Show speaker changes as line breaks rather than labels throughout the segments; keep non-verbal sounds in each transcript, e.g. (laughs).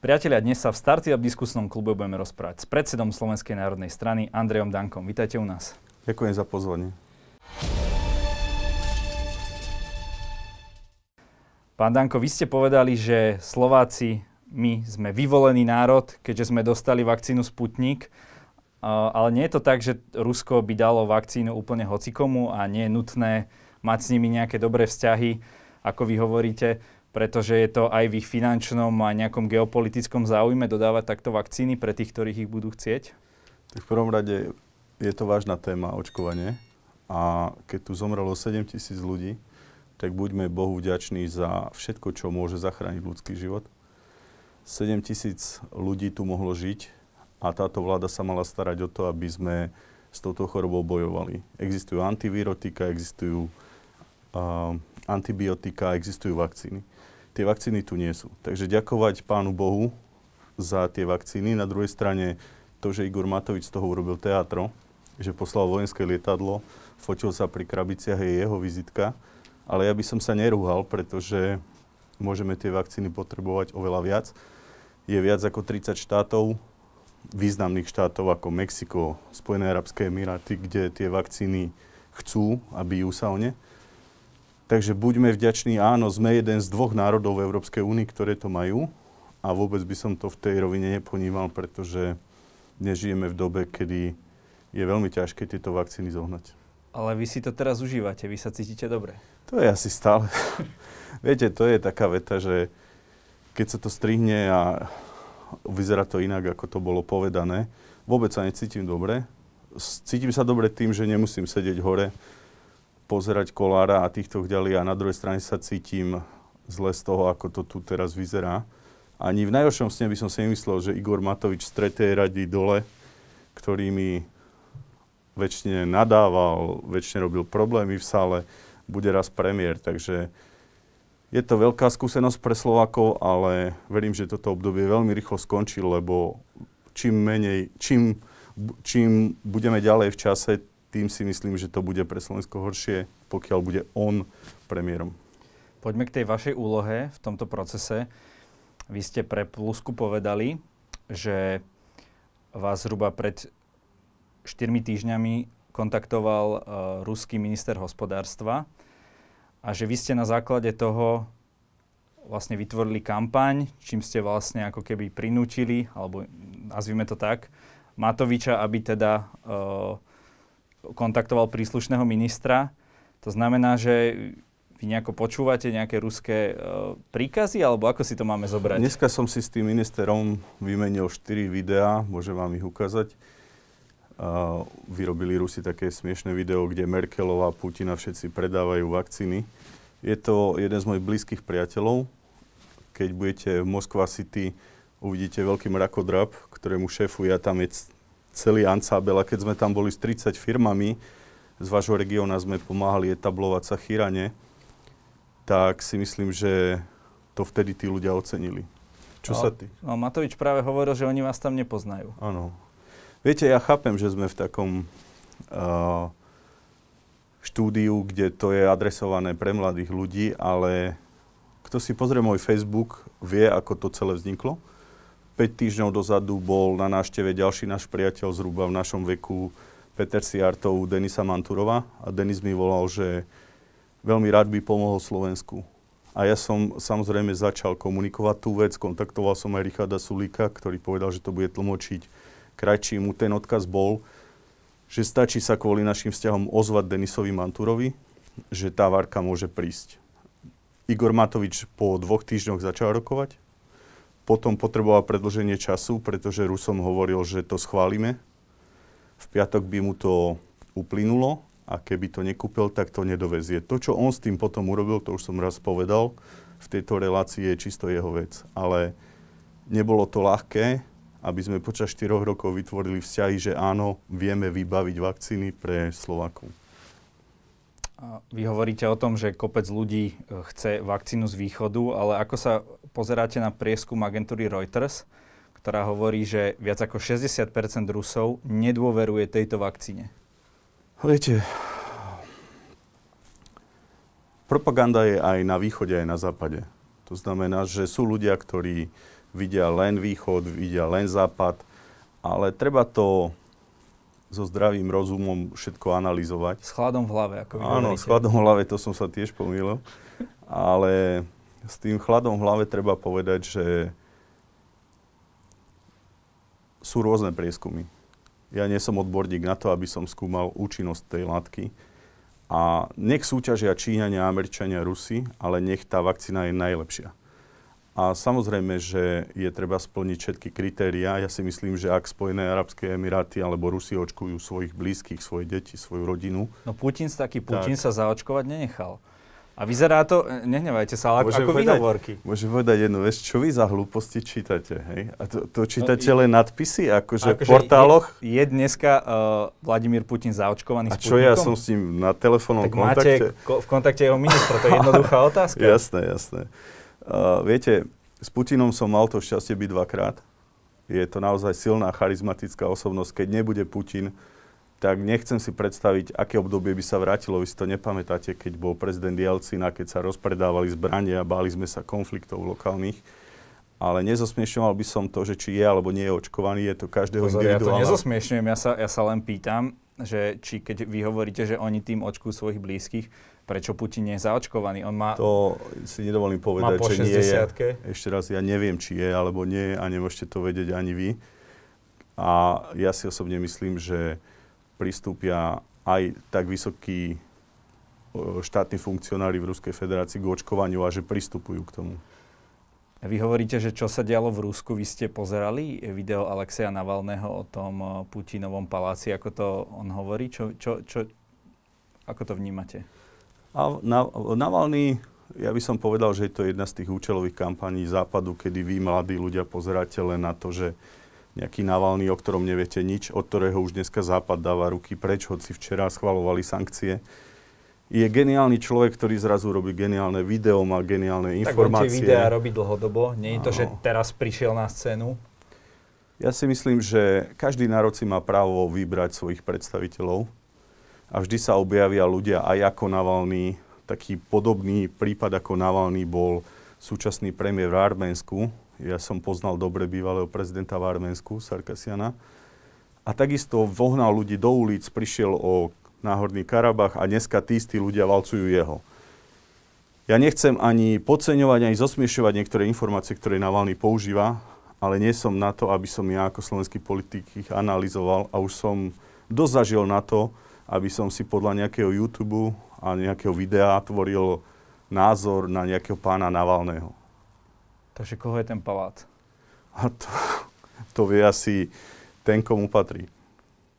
Priatelia, dnes sa v Startup diskusnom klube budeme rozprávať s predsedom Slovenskej národnej strany Andrejom Dankom. Vítajte u nás.
Ďakujem za pozvanie.
Pán Danko, vy ste povedali, že Slováci, my sme vyvolený národ, keďže sme dostali vakcínu Sputnik. Ale nie je to tak, že Rusko by dalo vakcínu úplne hocikomu a nie je nutné mať s nimi nejaké dobré vzťahy, ako vy hovoríte pretože je to aj v ich finančnom a nejakom geopolitickom záujme dodávať takto vakcíny pre tých, ktorých ich budú chcieť?
Tak v prvom rade je to vážna téma očkovanie a keď tu zomrelo 7 tisíc ľudí, tak buďme Bohu vďační za všetko, čo môže zachrániť ľudský život. 7 tisíc ľudí tu mohlo žiť a táto vláda sa mala starať o to, aby sme s touto chorobou bojovali. Existujú antivirotika, existujú uh, antibiotika, existujú vakcíny tie vakcíny tu nie sú. Takže ďakovať Pánu Bohu za tie vakcíny. Na druhej strane to, že Igor Matovič z toho urobil teatro, že poslal vojenské lietadlo, fotil sa pri krabiciach, je jeho vizitka. Ale ja by som sa nerúhal, pretože môžeme tie vakcíny potrebovať oveľa viac. Je viac ako 30 štátov, významných štátov ako Mexiko, Spojené arabské emiráty, kde tie vakcíny chcú a bijú sa o ne. Takže buďme vďační, áno, sme jeden z dvoch národov v Európskej únii, ktoré to majú a vôbec by som to v tej rovine neponímal, pretože dnes žijeme v dobe, kedy je veľmi ťažké tieto vakcíny zohnať.
Ale vy si to teraz užívate, vy sa cítite dobre.
To je asi stále. (laughs) Viete, to je taká veta, že keď sa to strihne a vyzerá to inak, ako to bolo povedané, vôbec sa necítim dobre. Cítim sa dobre tým, že nemusím sedieť hore pozerať Kolára a týchto ďalej a na druhej strane sa cítim zle z toho, ako to tu teraz vyzerá. Ani v najhoršom sne by som si nemyslel, že Igor Matovič z tretej rady dole, ktorý mi väčšine nadával, väčšine robil problémy v sále, bude raz premiér. Takže je to veľká skúsenosť pre Slovakov, ale verím, že toto obdobie veľmi rýchlo skončí, lebo čím menej, čím, čím budeme ďalej v čase, tým si myslím, že to bude pre Slovensko horšie, pokiaľ bude on premiérom.
Poďme k tej vašej úlohe v tomto procese. Vy ste pre Plusku povedali, že vás zhruba pred 4 týždňami kontaktoval uh, ruský minister hospodárstva a že vy ste na základe toho vlastne vytvorili kampaň, čím ste vlastne ako keby prinútili, alebo nazvime to tak, Matoviča, aby teda uh, kontaktoval príslušného ministra. To znamená, že vy nejako počúvate nejaké ruské uh, príkazy, alebo ako si to máme zobrať?
Dneska som si s tým ministerom vymenil 4 videá, môžem vám ich ukázať. Uh, vyrobili Rusi také smiešné video, kde Merkelová a Putina všetci predávajú vakcíny. Je to jeden z mojich blízkych priateľov. Keď budete v Moskva City, uvidíte veľký mrakodrap, ktorému šéfuje a tam je celý Ancábel a keď sme tam boli s 30 firmami, z vášho regióna sme pomáhali etablovať sa chýrane, tak si myslím, že to vtedy tí ľudia ocenili. Čo no, sa ty?
No, Matovič práve hovoril, že oni vás tam nepoznajú.
Áno. Viete, ja chápem, že sme v takom uh, štúdiu, kde to je adresované pre mladých ľudí, ale kto si pozrie môj Facebook, vie, ako to celé vzniklo. 5 týždňov dozadu bol na návšteve ďalší náš priateľ zhruba v našom veku, Peter Siartov, Denisa Manturova. A Denis mi volal, že veľmi rád by pomohol Slovensku. A ja som samozrejme začal komunikovať tú vec, kontaktoval som aj Richarda Sulíka, ktorý povedal, že to bude tlmočiť krajčí. Mu ten odkaz bol, že stačí sa kvôli našim vzťahom ozvať Denisovi Manturovi, že tá varka môže prísť. Igor Matovič po dvoch týždňoch začal rokovať, potom potreboval predlženie času, pretože Rusom hovoril, že to schválime. V piatok by mu to uplynulo a keby to nekúpil, tak to nedovezie. To, čo on s tým potom urobil, to už som raz povedal, v tejto relácii je čisto jeho vec. Ale nebolo to ľahké, aby sme počas 4 rokov vytvorili vzťahy, že áno, vieme vybaviť vakcíny pre Slovakov.
Vy hovoríte o tom, že kopec ľudí e, chce vakcínu z východu, ale ako sa pozeráte na prieskum agentúry Reuters, ktorá hovorí, že viac ako 60% Rusov nedôveruje tejto vakcíne?
Viete, propaganda je aj na východe, aj na západe. To znamená, že sú ľudia, ktorí vidia len východ, vidia len západ, ale treba to so zdravým rozumom všetko analyzovať.
S chladom v hlave, ako vy
Áno,
hovoríte.
s chladom v hlave, to som sa tiež pomýlil. Ale s tým chladom v hlave treba povedať, že sú rôzne prieskumy. Ja nie som odborník na to, aby som skúmal účinnosť tej látky. A nech súťažia Číňania, Američania, Rusi, ale nech tá vakcína je najlepšia. A samozrejme, že je treba splniť všetky kritériá. Ja si myslím, že ak Spojené Arabské Emiráty alebo Rusi očkujú svojich blízkych, svoje deti, svoju rodinu,
No Putin, taký Putin sa zaočkovať nenechal. A vyzerá to, e, nehnevajte sa, ale
Môžem
ako
povedať-
výhovorky.
Môžem povedať jednu vec, čo vy za hlúposti čítate, hej? A to, to čítate
No,
len nadpisy, akože v
Akože
portáloch?
Je, je dneska uh, Vladimír Putin zaočkovaný
A čo ja som s ním na telefónnom
Tak máte
kontakte?
ko- v kontakte jeho ministra, to je jednoduchá (laughs) otázka.
Jasné, jasné. Uh, viete, s Putinom som mal to šťastie byť dvakrát. Je to naozaj silná charizmatická osobnosť. Keď nebude Putin, tak nechcem si predstaviť, aké obdobie by sa vrátilo. Vy si to nepamätáte, keď bol prezident Jelcin a keď sa rozpredávali zbranie a báli sme sa konfliktov lokálnych. Ale nezosmiešňoval by som to, že či je alebo nie je očkovaný, je to každého
Pozor, ja to
individuálne.
nezosmiešňujem, ja sa, ja sa len pýtam, že či keď vy hovoríte, že oni tým očkujú svojich blízkych, prečo Putin nie je zaočkovaný? On má,
To si nedovolím
má
povedať,
po
že nie je.
60
Ešte raz, ja neviem, či je alebo nie a nemôžete to vedieť ani vy. A ja si osobne myslím, že pristúpia aj tak vysokí štátni funkcionári v Ruskej federácii k očkovaniu a že pristupujú k tomu.
Vy hovoríte, že čo sa dialo v Rusku, vy ste pozerali video Alexeja Navalného o tom Putinovom paláci, ako to on hovorí? Čo, čo, čo, ako to vnímate?
A na, Navalny, ja by som povedal, že je to jedna z tých účelových kampaní západu, kedy vy, mladí ľudia, pozeráte len na to, že nejaký Navalny, o ktorom neviete nič, od ktorého už dneska Západ dáva ruky preč, hoci včera schvalovali sankcie. Je geniálny človek, ktorý zrazu robí geniálne video, má geniálne
Tak on tie
informácie.
videá robí dlhodobo. Nie je to, že teraz prišiel na scénu.
Ja si myslím, že každý národ si má právo vybrať svojich predstaviteľov a vždy sa objavia ľudia aj ako Navalny. Taký podobný prípad ako Navalny bol súčasný premiér v Arménsku. Ja som poznal dobre bývalého prezidenta v Arménsku, Sarkasiana. A takisto vohnal ľudí do ulic, prišiel o náhorný Karabach a dneska tí istí ľudia valcujú jeho. Ja nechcem ani podceňovať, ani zosmiešovať niektoré informácie, ktoré Navalny používa, ale nie som na to, aby som ja ako slovenský politik ich analyzoval a už som dosť zažil na to, aby som si podľa nejakého YouTube a nejakého videa tvoril názor na nejakého pána Navalného.
Takže koho je ten palác?
A to, to vie asi ten, komu patrí.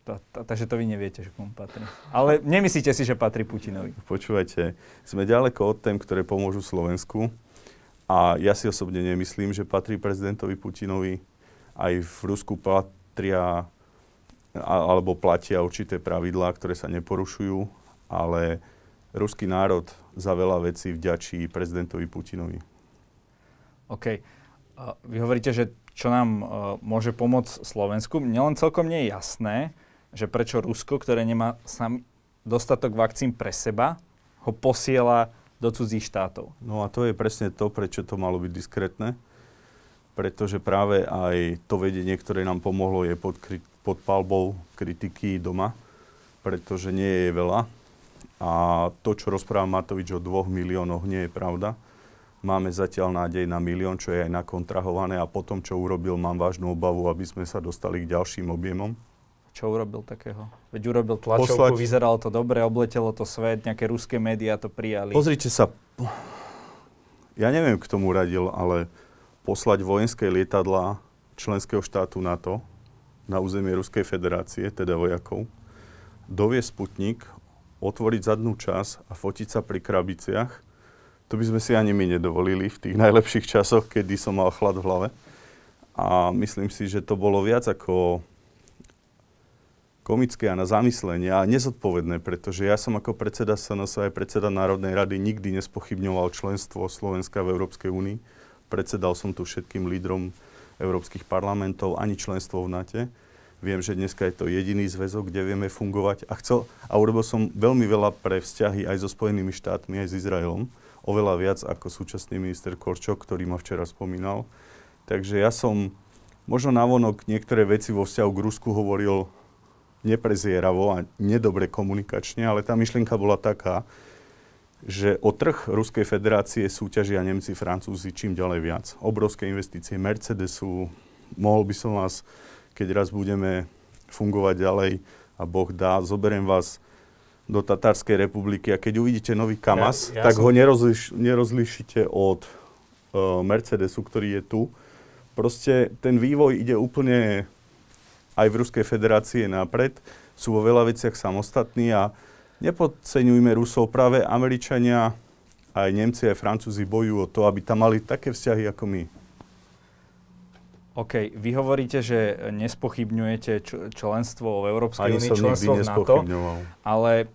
Ta- ta- Takže to vy neviete, že komu patrí. Ale nemyslíte si, že patrí Putinovi.
Počúvajte, sme ďaleko od tém, ktoré pomôžu Slovensku a ja si osobne nemyslím, že patrí prezidentovi Putinovi. Aj v Rusku patria alebo platia určité pravidlá, ktoré sa neporušujú, ale ruský národ za veľa vecí vďačí prezidentovi Putinovi.
OK. Vy hovoríte, že čo nám uh, môže pomôcť Slovensku. Mne len celkom nie je jasné, že prečo Rusko, ktoré nemá sam dostatok vakcín pre seba, ho posiela do cudzích štátov.
No a to je presne to, prečo to malo byť diskrétne. Pretože práve aj to vedenie, ktoré nám pomohlo, je pod, pod palbou kritiky doma, pretože nie je veľa. A to, čo rozpráva Matovič o dvoch miliónoch, nie je pravda. Máme zatiaľ nádej na milión, čo je aj nakontrahované a potom, čo urobil, mám vážnu obavu, aby sme sa dostali k ďalším objemom.
Čo urobil takého? Veď urobil tlačovku,
Poslať-
vyzeralo to dobre, obletelo to svet, nejaké ruské médiá to prijali.
Pozrite sa, ja neviem, k tomu radil, ale poslať vojenské lietadlá členského štátu NATO na územie Ruskej federácie, teda vojakov, doviesť Sputnik, otvoriť zadnú čas a fotiť sa pri krabiciach, to by sme si ani my nedovolili v tých najlepších časoch, kedy som mal chlad v hlave. A myslím si, že to bolo viac ako komické a na zamyslenie a nezodpovedné, pretože ja som ako predseda SNS aj predseda Národnej rady nikdy nespochybňoval členstvo Slovenska v Európskej únii. Predsedal som tu všetkým lídrom európskych parlamentov, ani členstvo v NATO. Viem, že dneska je to jediný zväzok, kde vieme fungovať a chcel, a urobil som veľmi veľa pre vzťahy aj so Spojenými štátmi, aj s Izraelom. Oveľa viac ako súčasný minister Korčok, ktorý ma včera spomínal. Takže ja som možno navonok niektoré veci vo vzťahu k Rusku hovoril neprezieravo a nedobre komunikačne, ale tá myšlienka bola taká, že o trh Ruskej federácie súťažia Nemci, Francúzi čím ďalej viac. Obrovské investície Mercedesu, mohol by som vás, keď raz budeme fungovať ďalej a Boh dá, zoberiem vás do Tatárskej republiky a keď uvidíte nový Kamas, ja, ja tak som... ho nerozliš, nerozlišite od uh, Mercedesu, ktorý je tu. Proste ten vývoj ide úplne aj v Ruskej federácii napred. Sú vo veľa veciach samostatní a nepodceňujme Rusov. Práve Američania, aj Nemci, aj Francúzi bojujú o to, aby tam mali také vzťahy ako my.
OK, vy hovoríte, že nespochybňujete členstvo v Európskej únii, členstvo v NATO, ale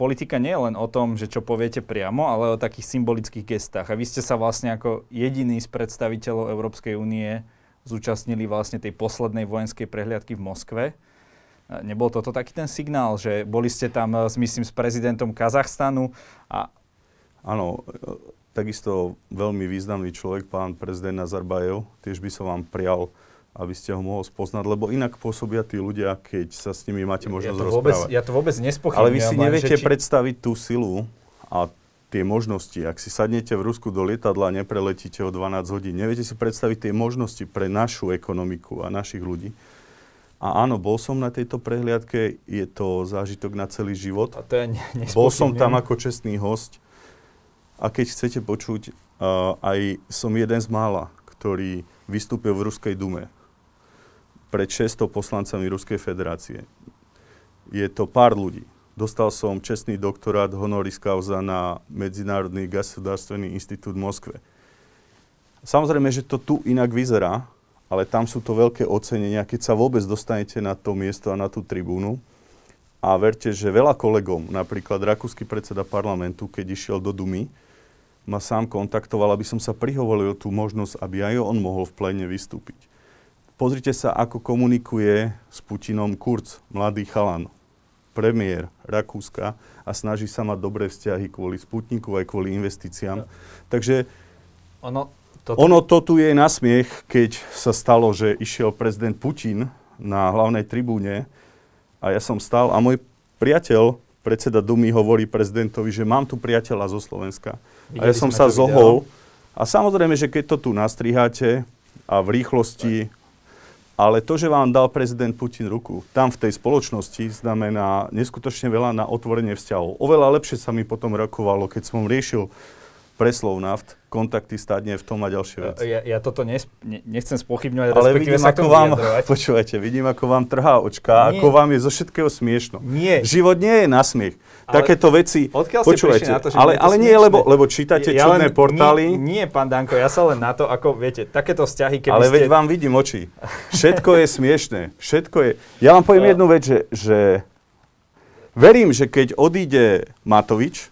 politika nie je len o tom, že čo poviete priamo, ale o takých symbolických gestách. A vy ste sa vlastne ako jediný z predstaviteľov Európskej únie zúčastnili vlastne tej poslednej vojenskej prehliadky v Moskve. Nebol toto taký ten signál, že boli ste tam, e, myslím, s prezidentom Kazachstanu a...
Áno, e, takisto veľmi významný človek, pán prezident Nazarbajev. Tiež by som vám prial, aby ste ho mohol spoznať, lebo inak pôsobia tí ľudia, keď sa s nimi máte možnosť ja
vôbec,
rozprávať.
Ja to vôbec nespochybňujem.
Ale vy si neviete či... predstaviť tú silu a tie možnosti. Ak si sadnete v Rusku do lietadla a nepreletíte o 12 hodín, neviete si predstaviť tie možnosti pre našu ekonomiku a našich ľudí. A áno, bol som na tejto prehliadke, je to zážitok na celý život.
A to je
ne- Bol som tam ako čestný host. A keď chcete počuť, uh, aj som jeden z mála, ktorý vystúpil v Ruskej dume pred 600 poslancami Ruskej federácie. Je to pár ľudí. Dostal som čestný doktorát honoris causa na Medzinárodný gasodárstvený institút v Moskve. Samozrejme, že to tu inak vyzerá, ale tam sú to veľké ocenenia, keď sa vôbec dostanete na to miesto a na tú tribúnu. A verte, že veľa kolegom, napríklad rakúsky predseda parlamentu, keď išiel do Dumy, ma sám kontaktoval, aby som sa prihovoril tú možnosť, aby aj on mohol v pléne vystúpiť. Pozrite sa, ako komunikuje s Putinom Kurz, mladý chalan, premiér Rakúska a snaží sa mať dobré vzťahy kvôli Sputniku aj kvôli investíciám. No. Takže ono, toto... Ono to tu je na smiech, keď sa stalo, že išiel prezident Putin na hlavnej tribúne a ja som stal a môj priateľ, predseda Dumy, hovorí prezidentovi, že mám tu priateľa zo Slovenska. Videli a ja som sa zohol. A samozrejme, že keď to tu nastriháte a v rýchlosti, ale to, že vám dal prezident Putin ruku, tam v tej spoločnosti znamená neskutočne veľa na otvorenie vzťahov. Oveľa lepšie sa mi potom rokovalo, keď som riešil preslov naft, kontakty stádne v tom a ďalšie veci.
Ja, ja toto nes, ne, nechcem spochybňovať,
Ale vidím, sa ako vám, (laughs) počúvajte, vidím, ako vám trhá očka, nie. ako vám je zo všetkého smiešno.
Nie.
Život nie je na smiech. Ale Takéto veci, počúvajte, na to, že ale, ale nie, lebo, lebo čítate ja čudné len, portály.
Nie, nie, pán Danko, ja sa len na to, ako viete, takéto vzťahy, keby
Ale
ste...
veď vám vidím oči. Všetko je smiešné. Všetko je... Ja vám poviem jednu vec, že, že verím, že keď odíde Matovič,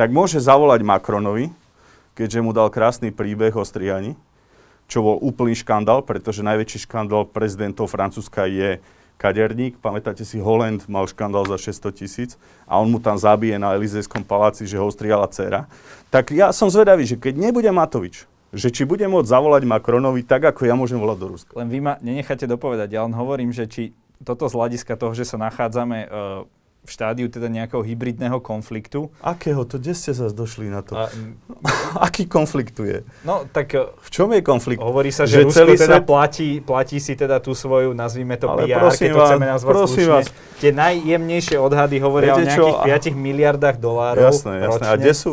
tak môže zavolať Macronovi, keďže mu dal krásny príbeh o strihaní, čo bol úplný škandál, pretože najväčší škandál prezidentov Francúzska je kaderník. Pamätáte si, Holland mal škandál za 600 tisíc a on mu tam zabije na Elizejskom paláci, že ho strihala dcera. Tak ja som zvedavý, že keď nebude Matovič, že či bude môcť zavolať Macronovi tak, ako ja môžem volať do Ruska.
Len vy ma nenecháte dopovedať. Ja len hovorím, že či toto z hľadiska toho, že sa nachádzame uh, v štádiu teda nejakého hybridného konfliktu.
Akého? To kde ste zase došli na to? A, (laughs) Aký konflikt tu je?
No tak...
V čom je konflikt?
Hovorí sa, že, že Rusko teda svet... platí, platí si teda tú svoju, nazvime to Ale PR, keď to chceme nazvať prosím slušne. Vás. Tie najjemnejšie odhady hovoria Viete o nejakých čo? 5 miliardách dolárov
Jasné, jasné.
Ročne.
A kde sú?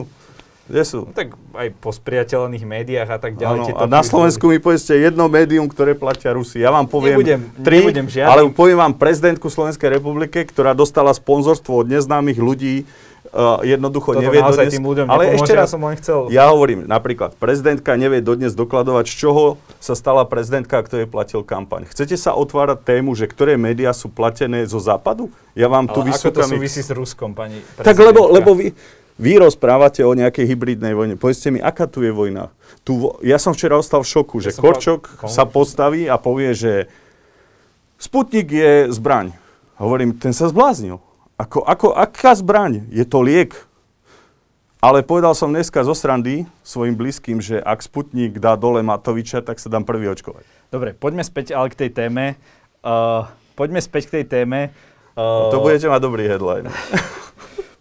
Kde sú?
No, tak aj po spriateľených médiách a tak ďalej.
Ano, a na Slovensku mi povedzte jedno médium, ktoré platia Rusi. Ja vám poviem
nebudem,
tri,
nebudem žiadny.
ale poviem vám prezidentku Slovenskej republiky, ktorá dostala sponzorstvo od neznámych ľudí, uh, jednoducho
Toto
nevie
dodnes... tým ľuďom ale ešte raz, som len chcel...
Ja hovorím, napríklad, prezidentka nevie dodnes dokladovať, z čoho sa stala prezidentka, kto jej platil kampaň. Chcete sa otvárať tému, že ktoré médiá sú platené zo západu? Ja vám
ale
tu
vysúkam... ako to súvisí s Ruskom, pani
prezidentka? Tak lebo, lebo vy, vy rozprávate o nejakej hybridnej vojne. Povedzte mi, aká tu je vojna? Tu vo... Ja som včera ostal v šoku, ja že Korčok povedal... sa postaví a povie, že Sputnik je zbraň. Hovorím, ten sa zbláznil. Ako, ako, aká zbraň? Je to liek. Ale povedal som dneska zo srandy svojim blízkym, že ak Sputnik dá dole Matoviča, tak sa dám prvý očkovať.
Dobre, poďme späť ale k tej téme. Uh, poďme späť k tej téme.
Uh, to budete mať dobrý headline. (laughs)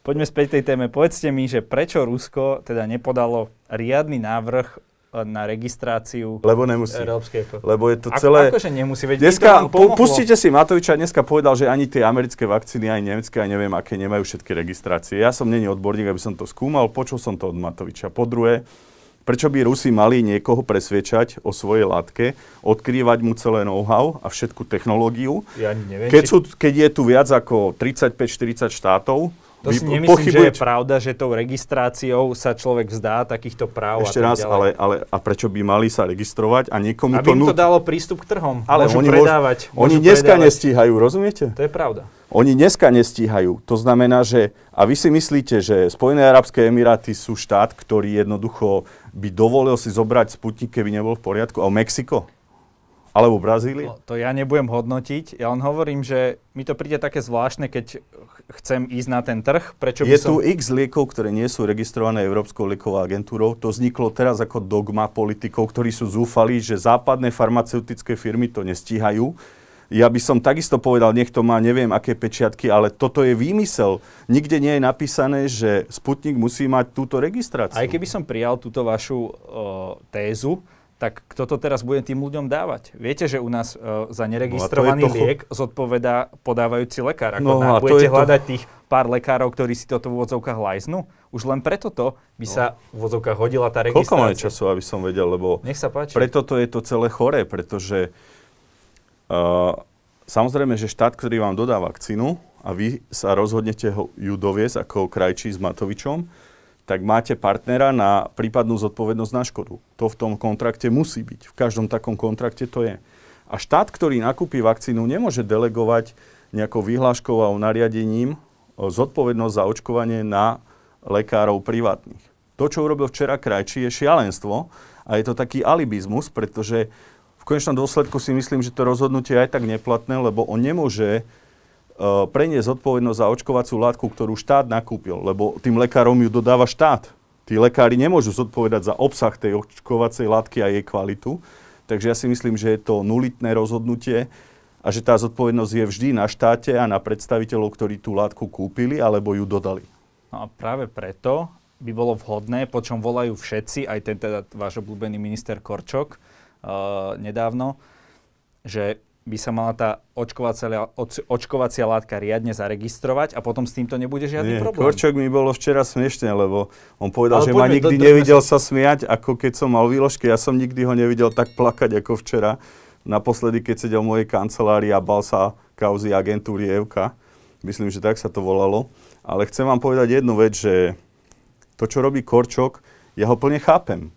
poďme späť tej téme. Povedzte mi, že prečo Rusko teda nepodalo riadny návrh na registráciu
Lebo nemusí.
Európskej.
Lebo je to celé...
Ako, akože nemusí, veď
dneska, po, pustite si Matoviča, dneska povedal, že ani tie americké vakcíny, aj nemecké, aj neviem aké, nemajú všetky registrácie. Ja som není odborník, aby som to skúmal, počul som to od Matoviča. Po druhé, prečo by Rusi mali niekoho presviečať o svojej látke, odkrývať mu celé know-how a všetku technológiu?
Ja neviem,
keď, sú, keď je tu viac ako 35-40 štátov,
to si nemyslím, pochybuje... že je pravda, že tou registráciou sa človek vzdá takýchto práv
Ešte raz, ale, ale a prečo by mali sa registrovať a niekomu
Aby
to...
Aby im to dalo prístup k trhom. Ale môžu oni predávať.
Môžu, oni dneska predávať. nestíhajú, rozumiete?
To je pravda.
Oni dneska nestíhajú. To znamená, že... A vy si myslíte, že Spojené arabské emiráty sú štát, ktorý jednoducho by dovolil si zobrať Sputnik, keby nebol v poriadku? A Mexiko? Alebo Brazília?
No, to ja nebudem hodnotiť. Ja len hovorím, že mi to príde také zvláštne, keď chcem ísť na ten trh. Prečo
je
som...
tu x liekov, ktoré nie sú registrované Európskou liekovou agentúrou. To vzniklo teraz ako dogma politikov, ktorí sú zúfali, že západné farmaceutické firmy to nestíhajú. Ja by som takisto povedal, nech to má neviem aké pečiatky, ale toto je výmysel. Nikde nie je napísané, že Sputnik musí mať túto registráciu.
Aj keby som prijal túto vašu uh, tézu, tak kto to teraz bude tým ľuďom dávať? Viete, že u nás uh, za neregistrovaný no liek zodpoveda podávajúci lekár. Ako no, na, budete hľadať to... tých pár lekárov, ktorí si toto v úvodzovkách lajznú? Už len preto to by no. sa v úvodzovkách hodila tá registrácia.
Koľko máme času, aby som vedel, lebo
Nech sa páči.
preto to je to celé choré, pretože uh, samozrejme, že štát, ktorý vám dodá vakcínu a vy sa rozhodnete ho, ju doviesť ako krajčí s Matovičom, tak máte partnera na prípadnú zodpovednosť na škodu. To v tom kontrakte musí byť. V každom takom kontrakte to je. A štát, ktorý nakúpi vakcínu, nemôže delegovať nejakou vyhláškou a nariadením zodpovednosť za očkovanie na lekárov privátnych. To, čo urobil včera Krajčí, je šialenstvo a je to taký alibizmus, pretože v konečnom dôsledku si myslím, že to rozhodnutie je aj tak neplatné, lebo on nemôže preniesť zodpovednosť za očkovaciu látku, ktorú štát nakúpil, lebo tým lekárom ju dodáva štát. Tí lekári nemôžu zodpovedať za obsah tej očkovacej látky a jej kvalitu. Takže ja si myslím, že je to nulitné rozhodnutie a že tá zodpovednosť je vždy na štáte a na predstaviteľov, ktorí tú látku kúpili alebo ju dodali.
No a práve preto by bolo vhodné, po čom volajú všetci, aj ten teda váš obľúbený minister Korčok uh, nedávno, že by sa mala tá očkovacia, očkovacia látka riadne zaregistrovať a potom s týmto nebude žiadny Nie, problém.
Korčok mi bolo včera smiešne, lebo on povedal, Ale že ma nikdy do, nevidel sa smiať, ako keď som mal výložky. Ja som nikdy ho nevidel tak plakať ako včera. Naposledy, keď sedel v mojej kancelárii a bal sa kauzy agentúry EVK. Myslím, že tak sa to volalo. Ale chcem vám povedať jednu vec, že to, čo robí Korčok, ja ho plne chápem.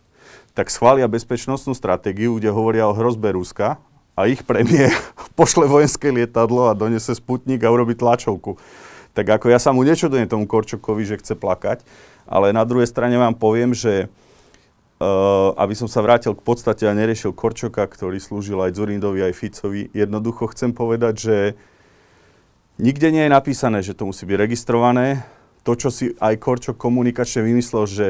Tak schvália bezpečnostnú stratégiu, kde hovoria o hrozbe Ruska a ich premiér (laughs) pošle vojenské lietadlo a donese Sputnik a urobi tlačovku. Tak ako ja sa mu nečudujem tomu Korčokovi, že chce plakať, ale na druhej strane vám poviem, že Uh, aby som sa vrátil k podstate a neriešil Korčoka, ktorý slúžil aj Zurindovi, aj Ficovi, jednoducho chcem povedať, že nikde nie je napísané, že to musí byť registrované. To, čo si aj Korčok komunikačne vymyslel, že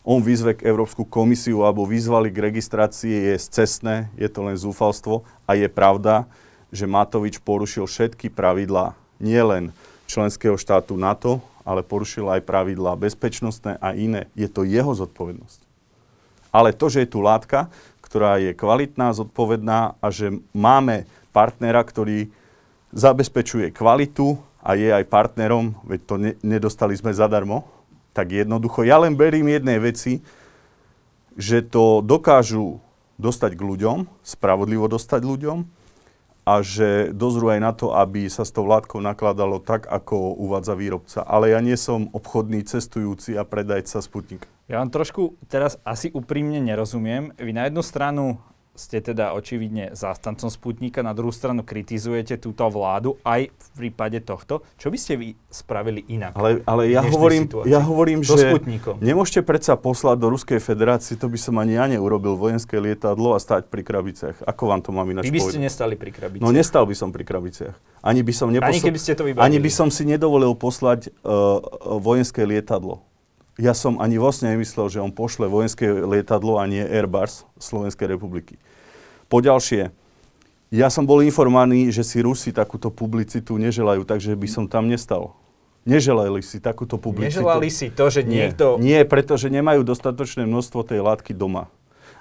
on vyzve k Európsku komisiu alebo vyzvali k registrácii je cestné, je to len zúfalstvo a je pravda, že Matovič porušil všetky pravidlá nielen členského štátu NATO, ale porušil aj pravidlá bezpečnostné a iné. Je to jeho zodpovednosť. Ale to, že je tu látka, ktorá je kvalitná, zodpovedná a že máme partnera, ktorý zabezpečuje kvalitu a je aj partnerom, veď to ne, nedostali sme zadarmo, tak jednoducho ja len berím jednej veci, že to dokážu dostať k ľuďom, spravodlivo dostať ľuďom a že dozrú aj na to, aby sa s tou látkou nakladalo tak, ako uvádza výrobca. Ale ja nie som obchodný cestujúci a predajca Sputnika.
Ja vám trošku teraz asi úprimne nerozumiem. Vy na jednu stranu ste teda očividne zástancom Sputnika, na druhú stranu kritizujete túto vládu aj v prípade tohto. Čo by ste vy spravili inak?
Ale, ale ja, hovorím, ja hovorím, že Sputnikom. nemôžete predsa poslať do Ruskej federácie, to by som ani ja neurobil, vojenské lietadlo a stať pri krabiciach. Ako vám to mám ináč
Vy by ste nestali pri krabiciach.
No nestal by som pri krabiciach. Ani by som,
neposl- ani keby ste to
ani by som si nedovolil poslať uh, vojenské lietadlo ja som ani vlastne nemyslel, že on pošle vojenské lietadlo a nie Airbus Slovenskej republiky. Poďalšie, ja som bol informovaný, že si Rusi takúto publicitu neželajú, takže by som tam nestal. Neželali si takúto publicitu.
Neželali si to, že niekto...
Nie, pretože nemajú dostatočné množstvo tej látky doma.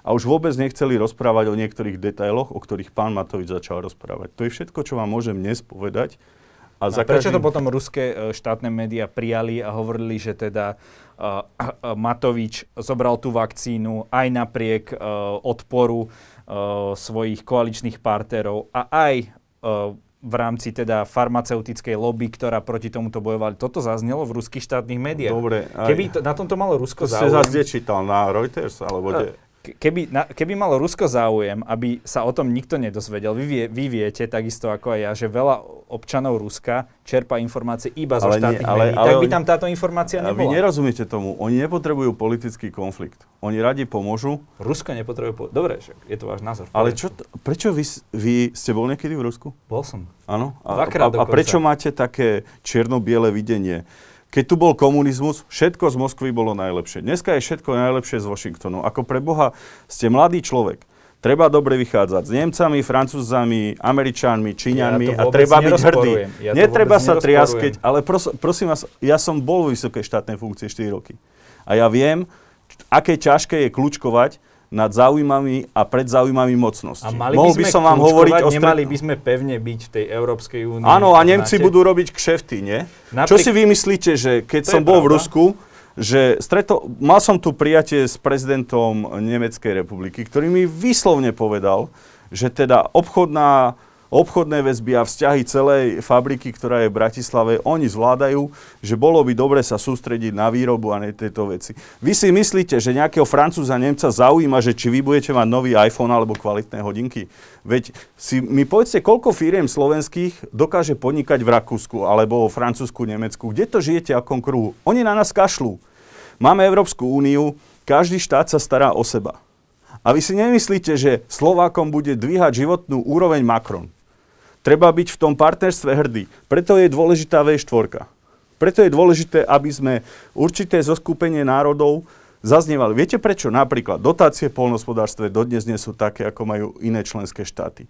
A už vôbec nechceli rozprávať o niektorých detailoch, o ktorých pán Matovič začal rozprávať. To je všetko, čo vám môžem dnes povedať.
A za prečo každým... to potom ruské e, štátne médiá prijali a hovorili, že teda uh, Matovič zobral tú vakcínu aj napriek uh, odporu svojich koaličných partnerov a aj uh, v rámci teda farmaceutickej lobby, ktorá proti tomuto bojovali. Toto zaznelo v ruských štátnych médiách.
Dobre.
Keby to, na tomto malo Rusko
to záujem... Ste zase čítal na Reuters? Alebo uh,
keby, na, keby malo Rusko záujem, aby sa o tom nikto nedozvedel, vy, vie, vy viete takisto ako aj ja, že veľa občanov Ruska čerpa informácie iba zo štátnych nie, ale, médií, ale tak by tam táto informácia nebola.
Vy nerozumiete tomu. Oni nepotrebujú politický konflikt. Oni radi pomôžu.
Rusko nepotrebuje... Po... Dobre, však je to váš názor.
Ale čo t- prečo vy, vy ste bol niekedy v Rusku?
Bol som.
Áno? A, a, a prečo máte také čierno-biele videnie? Keď tu bol komunizmus, všetko z Moskvy bolo najlepšie. Dneska je všetko najlepšie z Washingtonu. Ako pre Boha ste mladý človek. Treba dobre vychádzať s Nemcami, Francúzami, Američanmi, Číňanmi ja a treba byť hrdý. Ja Netreba sa triaskeť, ale pros, prosím vás, ja som bol v vysokej štátnej funkcii 4 roky. A ja viem, aké ťažké je kľúčkovať nad záujmami a pred záujmami mocnosti. A
mali Mohol by, by som vám hovoriť o stret... Nemali by sme pevne byť v tej Európskej únii.
Áno, a Nemci máte... budú robiť kšefty, nie? Naprík... Čo si vy myslíte, že keď to som bol pravda. v Rusku, že streto... mal som tu prijatie s prezidentom Nemeckej republiky, ktorý mi vyslovne povedal, že teda obchodná obchodné väzby a vzťahy celej fabriky, ktorá je v Bratislave, oni zvládajú, že bolo by dobre sa sústrediť na výrobu a na tieto veci. Vy si myslíte, že nejakého Francúza, Nemca zaujíma, že či vy budete mať nový iPhone alebo kvalitné hodinky? Veď si mi povedzte, koľko firiem slovenských dokáže podnikať v Rakúsku alebo v Francúzsku, Nemecku? Kde to žijete, akom kruhu? Oni na nás kašľú. Máme Európsku úniu, každý štát sa stará o seba. A vy si nemyslíte, že Slovákom bude dvíhať životnú úroveň Macron. Treba byť v tom partnerstve hrdý. Preto je dôležitá V4. Preto je dôležité, aby sme určité zoskupenie národov zaznievali. Viete prečo? Napríklad dotácie v polnospodárstve dodnes nie sú také, ako majú iné členské štáty.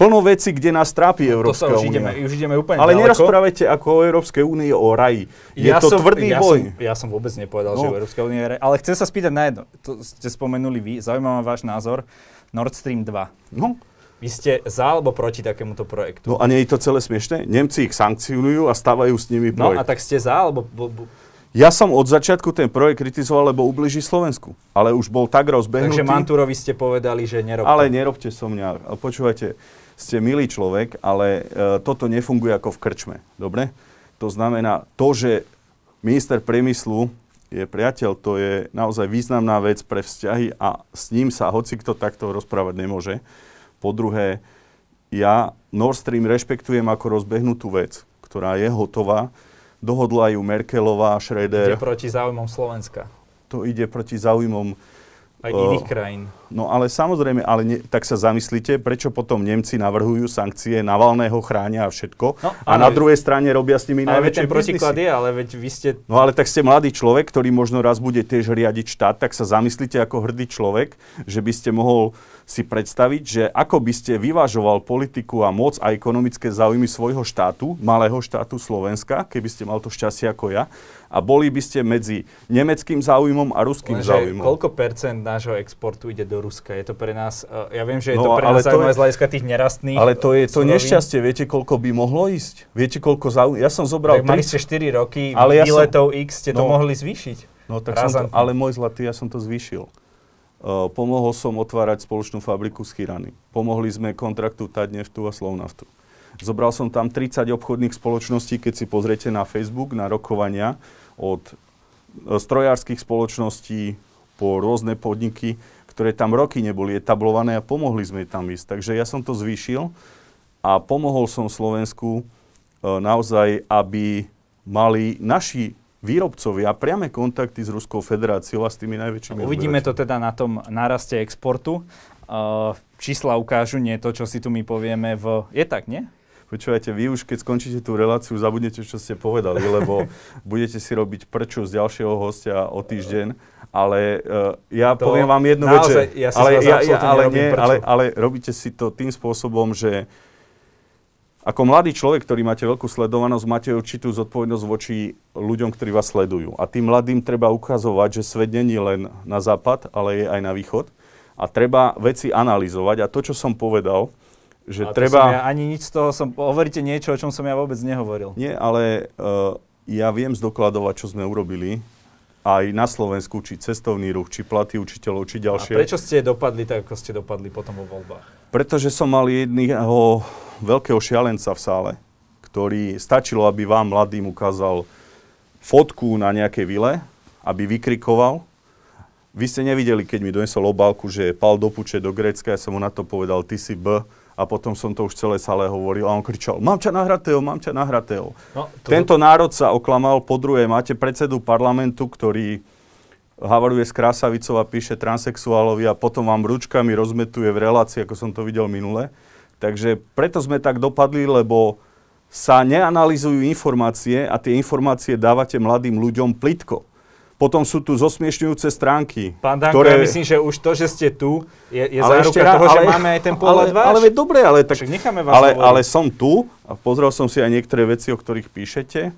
Plno veci, kde nás trápi no, Európska únia.
Ideme, už ideme úplne
Ale ďaleko. nerozprávajte ako o Európskej únii o raji. Je ja to som, tvrdý
ja
boj.
Som, ja som vôbec nepovedal, no. že Európska únia je raj. Ale chcem sa spýtať na jedno. To ste spomenuli vy. Zaujímavý váš názor. Nord Stream 2. No. Vy ste za alebo proti takémuto projektu?
No a nie je to celé smiešné? Nemci ich sankcionujú a stávajú s nimi projekt.
No a tak ste za alebo... Bo, bo...
Ja som od začiatku ten projekt kritizoval, lebo ubliží Slovensku. Ale už bol tak rozbehnutý.
Takže Manturovi ste povedali, že nerobte.
Ale nerobte so mňa. Počúvajte, ste milý človek, ale e, toto nefunguje ako v krčme. Dobre? To znamená, to, že minister priemyslu je priateľ, to je naozaj významná vec pre vzťahy a s ním sa hoci kto takto rozprávať nemôže. Po druhé, ja Nord Stream rešpektujem ako rozbehnutú vec, ktorá je hotová. Dohodla ju Merkelová, Schröder.
Ide proti záujmom Slovenska.
To ide proti záujmom
aj iných krajín.
No ale samozrejme, ale ne, tak sa zamyslite, prečo potom Nemci navrhujú sankcie, Navalného chránia a všetko no, a na druhej strane robia s nimi
ale najväčšie ten protiklad je, ale veď vy ste...
No ale tak ste mladý človek, ktorý možno raz bude tiež riadiť štát, tak sa zamyslite ako hrdý človek, že by ste mohol si predstaviť, že ako by ste vyvážoval politiku a moc a ekonomické záujmy svojho štátu, malého štátu Slovenska, keby ste mal to šťastie ako ja, a boli by ste medzi nemeckým záujmom a ruským Lenže záujmom.
koľko percent nášho exportu ide do Ruska? Je to pre nás, uh, ja viem, že je no, to pre nás zaujímavé z hľadiska tých nerastných
Ale to je to nešťastie, viete, koľko by mohlo ísť? Viete, koľko záujmov? Ja som zobral...
Tak mali ste 4 roky, ale ja som, X ste to no, mohli zvýšiť.
No tak som to, ale môj zlatý, ja som to zvýšil. Uh, pomohol som otvárať spoločnú fabriku z Chirany. Pomohli sme kontraktu Tadneftu a Slovnaftu. Zobral som tam 30 obchodných spoločností, keď si pozriete na Facebook, na rokovania od e, strojárskych spoločností po rôzne podniky, ktoré tam roky neboli etablované a pomohli sme tam ísť. Takže ja som to zvýšil a pomohol som Slovensku e, naozaj, aby mali naši výrobcovia priame kontakty s Ruskou federáciou a s tými najväčšími
Uvidíme to teda na tom náraste exportu. Uh, čísla ukážu nie to, čo si tu my povieme v... Je tak, nie?
Počúvajte, vy už keď skončíte tú reláciu, zabudnete, čo ste povedali, lebo (laughs) budete si robiť prču z ďalšieho hostia o týždeň. Ale uh, ja to poviem vám jednu vec.
Ja
ale,
ja, ja,
ale, nie, ale, ale robíte si to tým spôsobom, že ako mladý človek, ktorý máte veľkú sledovanosť, máte určitú zodpovednosť voči ľuďom, ktorí vás sledujú. A tým mladým treba ukazovať, že svet není len na západ, ale je aj na východ. A treba veci analyzovať. A to, čo som povedal, že
a
treba...
Ja ani nič z toho som... Hovoríte niečo, o čom som ja vôbec nehovoril.
Nie, ale uh, ja viem zdokladovať, čo sme urobili aj na Slovensku, či cestovný ruch, či platy učiteľov, či ďalšie.
A prečo ste dopadli tak, ako ste dopadli potom vo voľbách?
Pretože som mal jedného veľkého šialenca v sále, ktorý stačilo, aby vám mladým ukázal fotku na nejakej vile, aby vykrikoval. Vy ste nevideli, keď mi donesol obálku, že pal do puče do Grécka, ja som mu na to povedal, ty si B, a potom som to už celé sále hovoril a on kričal, mám ťa nahratého, mám ťa nahratého. No, to... Tento národ sa oklamal, po druhé, máte predsedu parlamentu, ktorý havaruje z krásavicov a píše transexuálovi a potom vám ručkami rozmetuje v relácii, ako som to videl minule. Takže preto sme tak dopadli, lebo sa neanalizujú informácie a tie informácie dávate mladým ľuďom plitko. Potom sú tu zosmiešňujúce stránky.
Pán Danko, ktoré... ja myslím, že už to, že ste tu, je, je záruka ešte, toho, ale, že máme aj ten pohľad
ale, váš. Ale dobre, ale tak...
Však necháme vás
ale, ale som tu a pozrel som si aj niektoré veci, o ktorých píšete.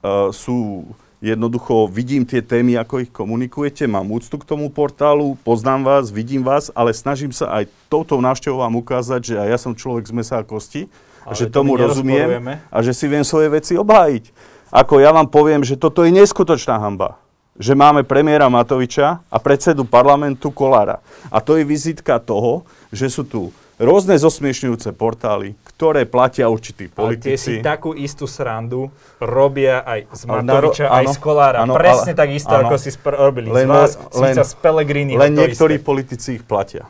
Uh, sú jednoducho, vidím tie témy, ako ich komunikujete, mám úctu k tomu portálu, poznám vás, vidím vás, ale snažím sa aj touto návštevou vám ukázať, že aj ja som človek z mesa a kosti, a že to tomu rozumiem a že si viem svoje veci obhájiť. Ako ja vám poviem, že toto je neskutočná hamba že máme premiéra Matoviča a predsedu parlamentu Kolára. A to je vizitka toho, že sú tu rôzne zosmiešňujúce portály, ktoré platia určití politici. Ale tie
si takú istú srandu robia aj z Matoviča, aj z Kolára. Áno, Presne ale, tak isto, áno, ako si spr- robili len, z vás, len, z Pelegrini.
Len niektorí isté. politici ich platia.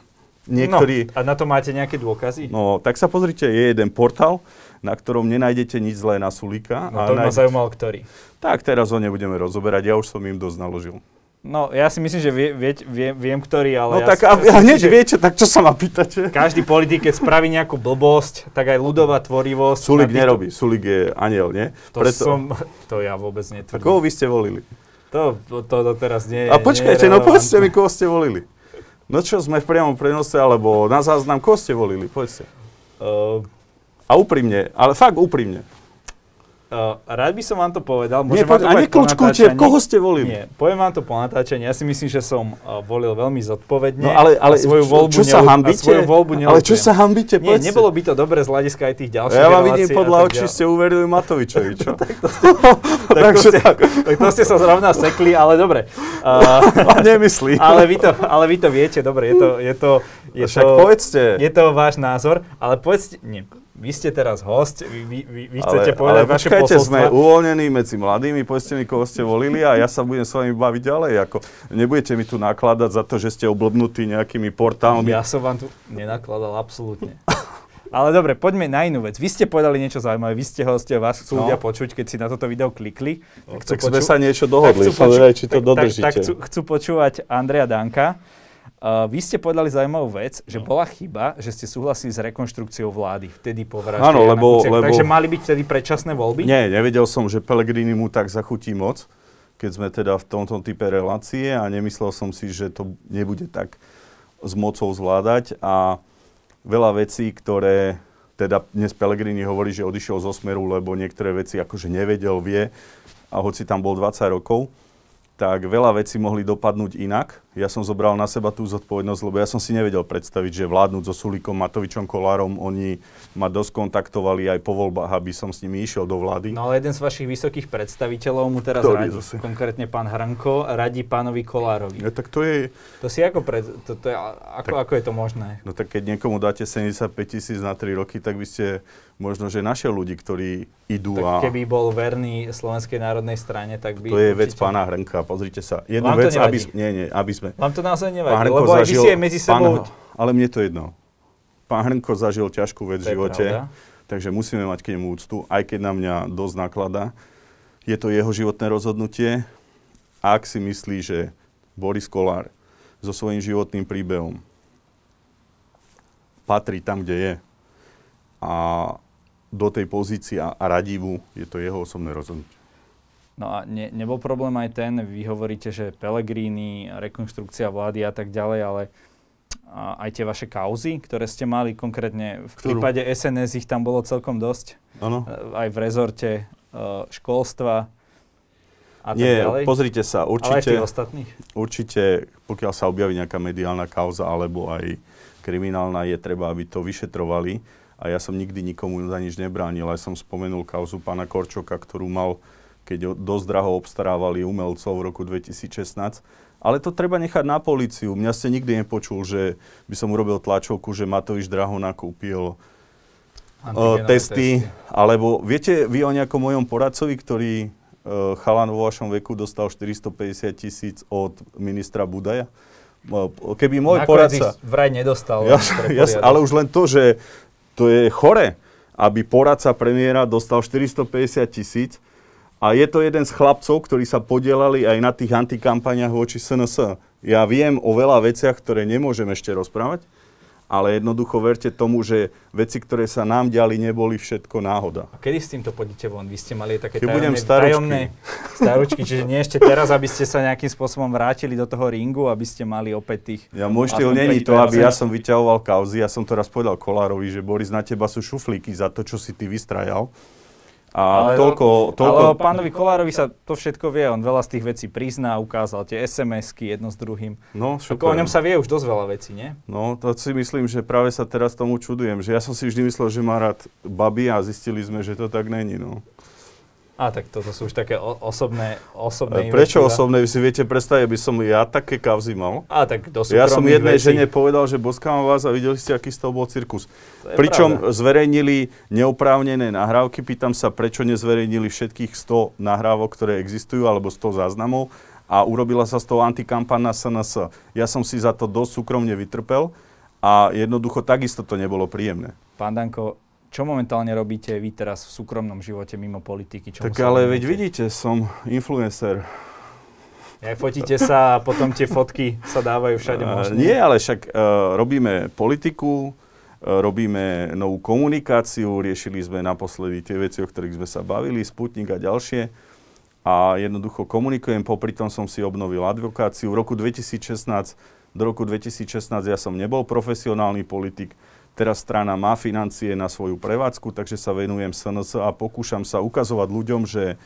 Niektorí... No, a na to máte nejaké dôkazy?
No, tak sa pozrite, je jeden portál, na ktorom nenájdete nič zlé na Sulika.
No to a ma zaujímal, ktorý.
Tak teraz ho nebudeme rozoberať, ja už som im dosť naložil.
No, ja si myslím, že vie, vie, vie, viem, ktorý, ale...
No
ja
tak
si,
a, ja hneď si, viete, tak čo sa ma pýtate?
Každý politik, keď spraví nejakú blbosť, tak aj ľudová tvorivosť...
Sulik nerobí, Sulik je aniel, nie?
To Preto... som... To ja vôbec netvrdím. A
koho vy ste volili?
To, to, to, teraz nie
A počkajte, no povedzte mi, koho ste volili. No čo, sme v priamom prenose, alebo na záznam, koho ste volili? Povedzte. Uh, a úprimne, ale fakt úprimne.
Uh, rád by som vám to povedal. Môžem
Nie, to a nekľúčkujte, koho ste volili? Nie,
poviem vám to po natáčaní. Ja si myslím, že som uh, volil veľmi zodpovedne.
No ale, ale
svoju voľbu čo, čo sa hambíte? Svoju voľbu
ale čo sa hambíte?
Nie, nebolo by to dobre z hľadiska aj tých ďalších
Ja vám vidím podľa očí, ste uverili Matovičovi, čo? (laughs) tak, to (laughs) ste,
tak, to ste, tak to ste sa zrovna sekli, ale dobre. (laughs)
Uh, Nemyslí.
ale, vy to, ale vy to viete, dobre, je to... Je to je
Však to, povedzte.
Je to váš názor, ale povedzte... Nie, vy ste teraz host, vy, vy, vy, vy chcete ale, povedať ale vaše posolstva.
sme uvoľnení medzi mladými, povedzte mi, koho ste volili a ja sa budem s vami baviť ďalej. Ako, nebudete mi tu nakladať za to, že ste oblbnutí nejakými portálmi.
Ja som vám tu nenakladal absolútne. (laughs) Ale dobre, poďme na inú vec. Vy ste povedali niečo zaujímavé, vy ste hostia, vás chcú no. ľudia počuť, keď si na toto video klikli.
No, tak, tak sme sa niečo dohodli, tak chcú, poču- či to tak, dodržíte.
Tak, tak chcú, chcú počúvať Andrea Danka. Uh, vy ste povedali zaujímavú vec, že no. bola chyba, že ste súhlasili s rekonštrukciou vlády vtedy po vražde
Áno, lebo, lebo...
Takže mali byť vtedy predčasné voľby?
Nie, nevedel som, že Pelegrini mu tak zachutí moc, keď sme teda v tomto type relácie a nemyslel som si, že to nebude tak s mocou zvládať a veľa vecí, ktoré teda dnes Pelegrini hovorí, že odišiel zo Smeru, lebo niektoré veci akože nevedel, vie a hoci tam bol 20 rokov, tak veľa vecí mohli dopadnúť inak. Ja som zobral na seba tú zodpovednosť, lebo ja som si nevedel predstaviť, že vládnuť so Sulíkom, Matovičom, Kolárom, oni ma dosť kontaktovali aj po voľbách, aby som s nimi išiel do vlády.
No ale jeden z vašich vysokých predstaviteľov mu teraz Ktorý radí, zase? konkrétne pán Hranko, radí pánovi Kolárovi.
Ja, tak to je...
To si ako, pred, to, to je, ako, tak, ako je to možné?
No tak keď niekomu dáte 75 tisíc na 3 roky, tak by ste možno, že našiel ľudí, ktorí idú
tak
a...
keby bol verný Slovenskej národnej strane, tak by...
To je určite... vec pána Hrnka, pozrite sa. Jednu Vám vec, aby, nie, nie, aby sme...
Vám to naozaj nevadí, pán lebo zažil, aj vy si aj medzi sebou... Pán,
ale mne to jedno. Pán Hrnko zažil ťažkú vec v živote, takže musíme mať k nemu úctu, aj keď na mňa dosť naklada. Je to jeho životné rozhodnutie. Ak si myslí, že Boris Kolár so svojím životným príbehom patrí tam, kde je a do tej pozície a, a radí mu, je to jeho osobné rozhodnutie.
No a ne, nebol problém aj ten, vy hovoríte, že Pelegrini, rekonštrukcia vlády a tak ďalej, ale aj tie vaše kauzy, ktoré ste mali konkrétne, v Ktorú? prípade SNS ich tam bolo celkom dosť.
Ano.
Aj v rezorte uh, školstva a tak
Nie,
ďalej.
pozrite sa, určite,
Ale ostatných?
určite, pokiaľ sa objaví nejaká mediálna kauza alebo aj kriminálna, je treba, aby to vyšetrovali. A ja som nikdy nikomu za nič nebránil. Ja som spomenul kauzu pána Korčoka, ktorú mal keď dosť draho obstarávali umelcov v roku 2016. Ale to treba nechať na policiu. Mňa ste nikdy nepočul, že by som urobil tlačovku, že Matovič draho nakúpil uh, testy. Alebo viete vy o nejakom mojom poradcovi, ktorý uh, chalan vo vašom veku dostal 450 tisíc od ministra Budaja? Uh, keby môj
Nakoniec poradca... vraj nedostal. Ja,
ja, ale už len to, že to je chore, aby poradca premiéra dostal 450 tisíc, a je to jeden z chlapcov, ktorí sa podielali aj na tých antikampaniach voči SNS. Ja viem o veľa veciach, ktoré nemôžem ešte rozprávať, ale jednoducho verte tomu, že veci, ktoré sa nám diali, neboli všetko náhoda.
A kedy s týmto pôjdete von? Vy ste mali také tajomné, tajomné staručky, čiže nie ešte teraz, aby ste sa nejakým spôsobom vrátili do toho ringu, aby ste mali opäť tých...
Ja môj štýl není to, aby ja som vyťahoval kauzy. Ja som to raz povedal Kolárovi, že Boris, na teba sú šuflíky za to, čo si ty vystrajal. A ale, toľko, toľko...
Ale pánovi Kolárovi sa to všetko vie, on veľa z tých vecí prizná, ukázal tie SMS-ky jedno s druhým.
No,
Ako o ňom sa vie už dosť veľa vecí, nie?
No, to si myslím, že práve sa teraz tomu čudujem, že ja som si vždy myslel, že má rád baby a zistili sme, že to tak není, no.
A tak toto sú už také osobné, osobné
Prečo osobné? Vy si viete predstaviť, aby som ja také kauzy mal?
A tak do
Ja som jednej veci. žene povedal, že boskám vás a videli ste, aký z toho bol cirkus. Pričom pravda. zverejnili neoprávnené nahrávky. Pýtam sa, prečo nezverejnili všetkých 100 nahrávok, ktoré existujú, alebo 100 záznamov a urobila sa z toho antikampan na SNS. Ja som si za to dosť súkromne vytrpel a jednoducho takisto to nebolo príjemné.
Pán Danko, čo momentálne robíte vy teraz v súkromnom živote mimo politiky?
tak ale veď vidíte, som influencer.
Aj fotíte sa a potom tie fotky sa dávajú všade možné.
Uh, nie, ale však uh, robíme politiku, uh, robíme novú komunikáciu, riešili sme naposledy tie veci, o ktorých sme sa bavili, Sputnik a ďalšie. A jednoducho komunikujem, popri tom som si obnovil advokáciu. V roku 2016, do roku 2016 ja som nebol profesionálny politik, Teraz strana má financie na svoju prevádzku, takže sa venujem SNS a pokúšam sa ukazovať ľuďom, že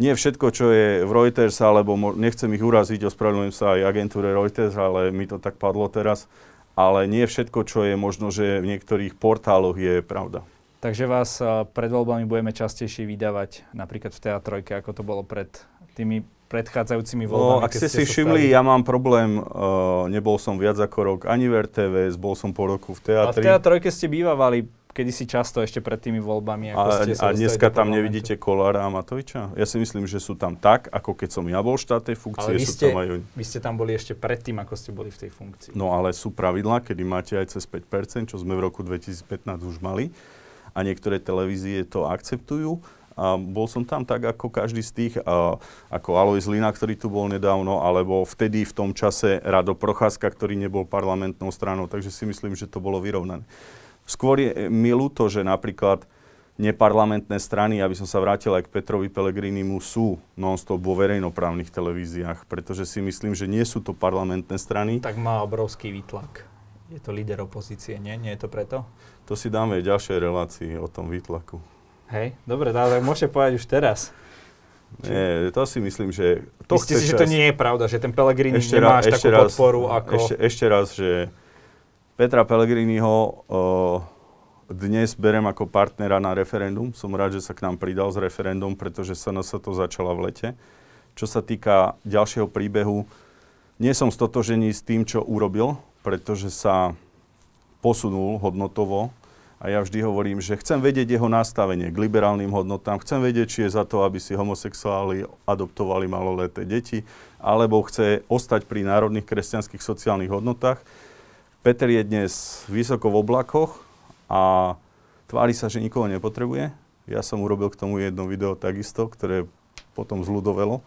nie všetko, čo je v Reuters, alebo nechcem ich uraziť, ospravedlňujem sa aj agentúre Reuters, ale mi to tak padlo teraz, ale nie všetko, čo je možno, že v niektorých portáloch je pravda.
Takže vás pred voľbami budeme častejšie vydávať napríklad v teatrojke, ako to bolo pred tými predchádzajúcimi no, voľbami?
No, ak ste si všimli, ja mám problém, uh, nebol som viac ako rok ani v RTVS, bol som po roku v teatri.
A v teatrojke ste bývavali kedysi často ešte pred tými voľbami.
Ako a, ste a dneska tam nevidíte Kolára a Matoviča? Ja si myslím, že sú tam tak, ako keď som ja bol v štátnej funkcie, ale vy
sú ste,
tam aj oni.
Vy ste tam boli ešte predtým, ako ste boli v tej funkcii.
No ale sú pravidlá, kedy máte aj cez 5%, čo sme v roku 2015 už mali. A niektoré televízie to akceptujú a bol som tam tak ako každý z tých, a, ako Alois Lina, ktorý tu bol nedávno, alebo vtedy v tom čase Rado Procházka, ktorý nebol parlamentnou stranou, takže si myslím, že to bolo vyrovnané. Skôr je mi ľúto, že napríklad neparlamentné strany, aby som sa vrátil aj k Petrovi Pelegrinimu, sú non-stop vo verejnoprávnych televíziách, pretože si myslím, že nie sú to parlamentné strany.
Tak má obrovský výtlak. Je to líder opozície, nie? Nie je to preto?
To si dáme v ďalšej relácii o tom výtlaku.
Hej, dobre, ale môžete povedať už teraz.
Nie, to si myslím, že...
To Myslíte si, že to nie je pravda, že ten Pellegrini ešte nemá až takú raz, podporu ako...
Ešte, ešte raz, že Petra Pellegriniho uh, dnes berem ako partnera na referendum. Som rád, že sa k nám pridal s referendum, pretože SNS to začala v lete. Čo sa týka ďalšieho príbehu, nie som stotožený s tým, čo urobil, pretože sa posunul hodnotovo a ja vždy hovorím, že chcem vedieť jeho nastavenie k liberálnym hodnotám, chcem vedieť, či je za to, aby si homosexuáli adoptovali maloleté deti, alebo chce ostať pri národných kresťanských sociálnych hodnotách. Peter je dnes vysoko v oblakoch a tvári sa, že nikoho nepotrebuje. Ja som urobil k tomu jedno video takisto, ktoré potom zľudovelo.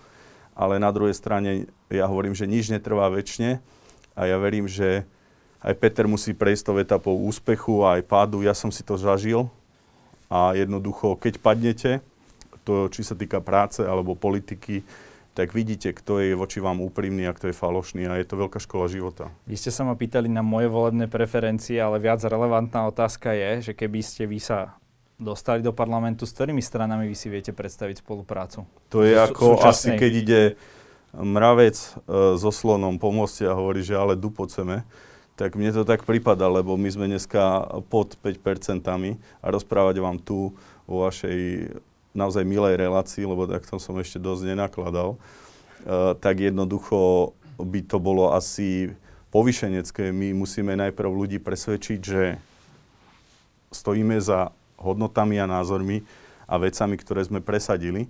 Ale na druhej strane ja hovorím, že nič netrvá väčšine a ja verím, že aj Peter musí prejsť tou etapou úspechu a aj pádu. Ja som si to zažil a jednoducho, keď padnete, to či sa týka práce alebo politiky, tak vidíte, kto je voči vám úprimný a kto je falošný a je to veľká škola života.
Vy ste sa ma pýtali na moje volebné preferencie, ale viac relevantná otázka je, že keby ste vy sa dostali do parlamentu, s ktorými stranami vy si viete predstaviť spoluprácu?
To je ako súčasnej... asi keď ide mravec e, so slonom po moste a hovorí, že ale dupoceme, tak mne to tak prípada, lebo my sme dneska pod 5% a rozprávať vám tu o vašej naozaj milej relácii, lebo takto som ešte dosť nenakladal, uh, tak jednoducho by to bolo asi povyšenecké. My musíme najprv ľudí presvedčiť, že stojíme za hodnotami a názormi a vecami, ktoré sme presadili,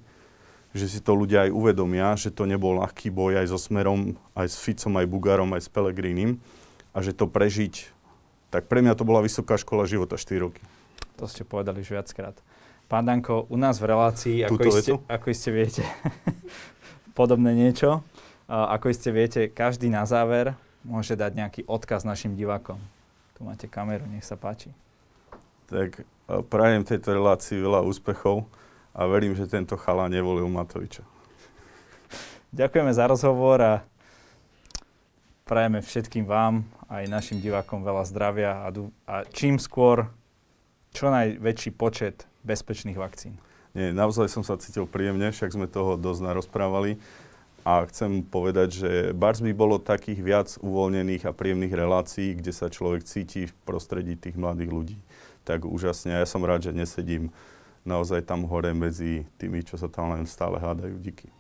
že si to ľudia aj uvedomia, že to nebol ľahký boj aj so Smerom, aj s Ficom, aj Bugarom, aj s Pelegrínim a že to prežiť, tak pre mňa to bola vysoká škola života 4 roky.
To ste povedali už viackrát. Pán Danko, u nás v relácii, ako iste, ako iste viete, (laughs) podobné niečo, ako iste viete, každý na záver môže dať nejaký odkaz našim divákom. Tu máte kameru, nech sa páči.
Tak prajem tejto relácii veľa úspechov a verím, že tento chala nevolil Matoviča. (laughs)
Ďakujeme za rozhovor a prajeme všetkým vám aj našim divákom veľa zdravia a, a čím skôr čo najväčší počet bezpečných vakcín.
Nie, naozaj som sa cítil príjemne, však sme toho dosť narozprávali. A chcem povedať, že Bars by bolo takých viac uvoľnených a príjemných relácií, kde sa človek cíti v prostredí tých mladých ľudí. Tak úžasne. A ja som rád, že nesedím naozaj tam hore medzi tými, čo sa tam len stále hádajú. Díky.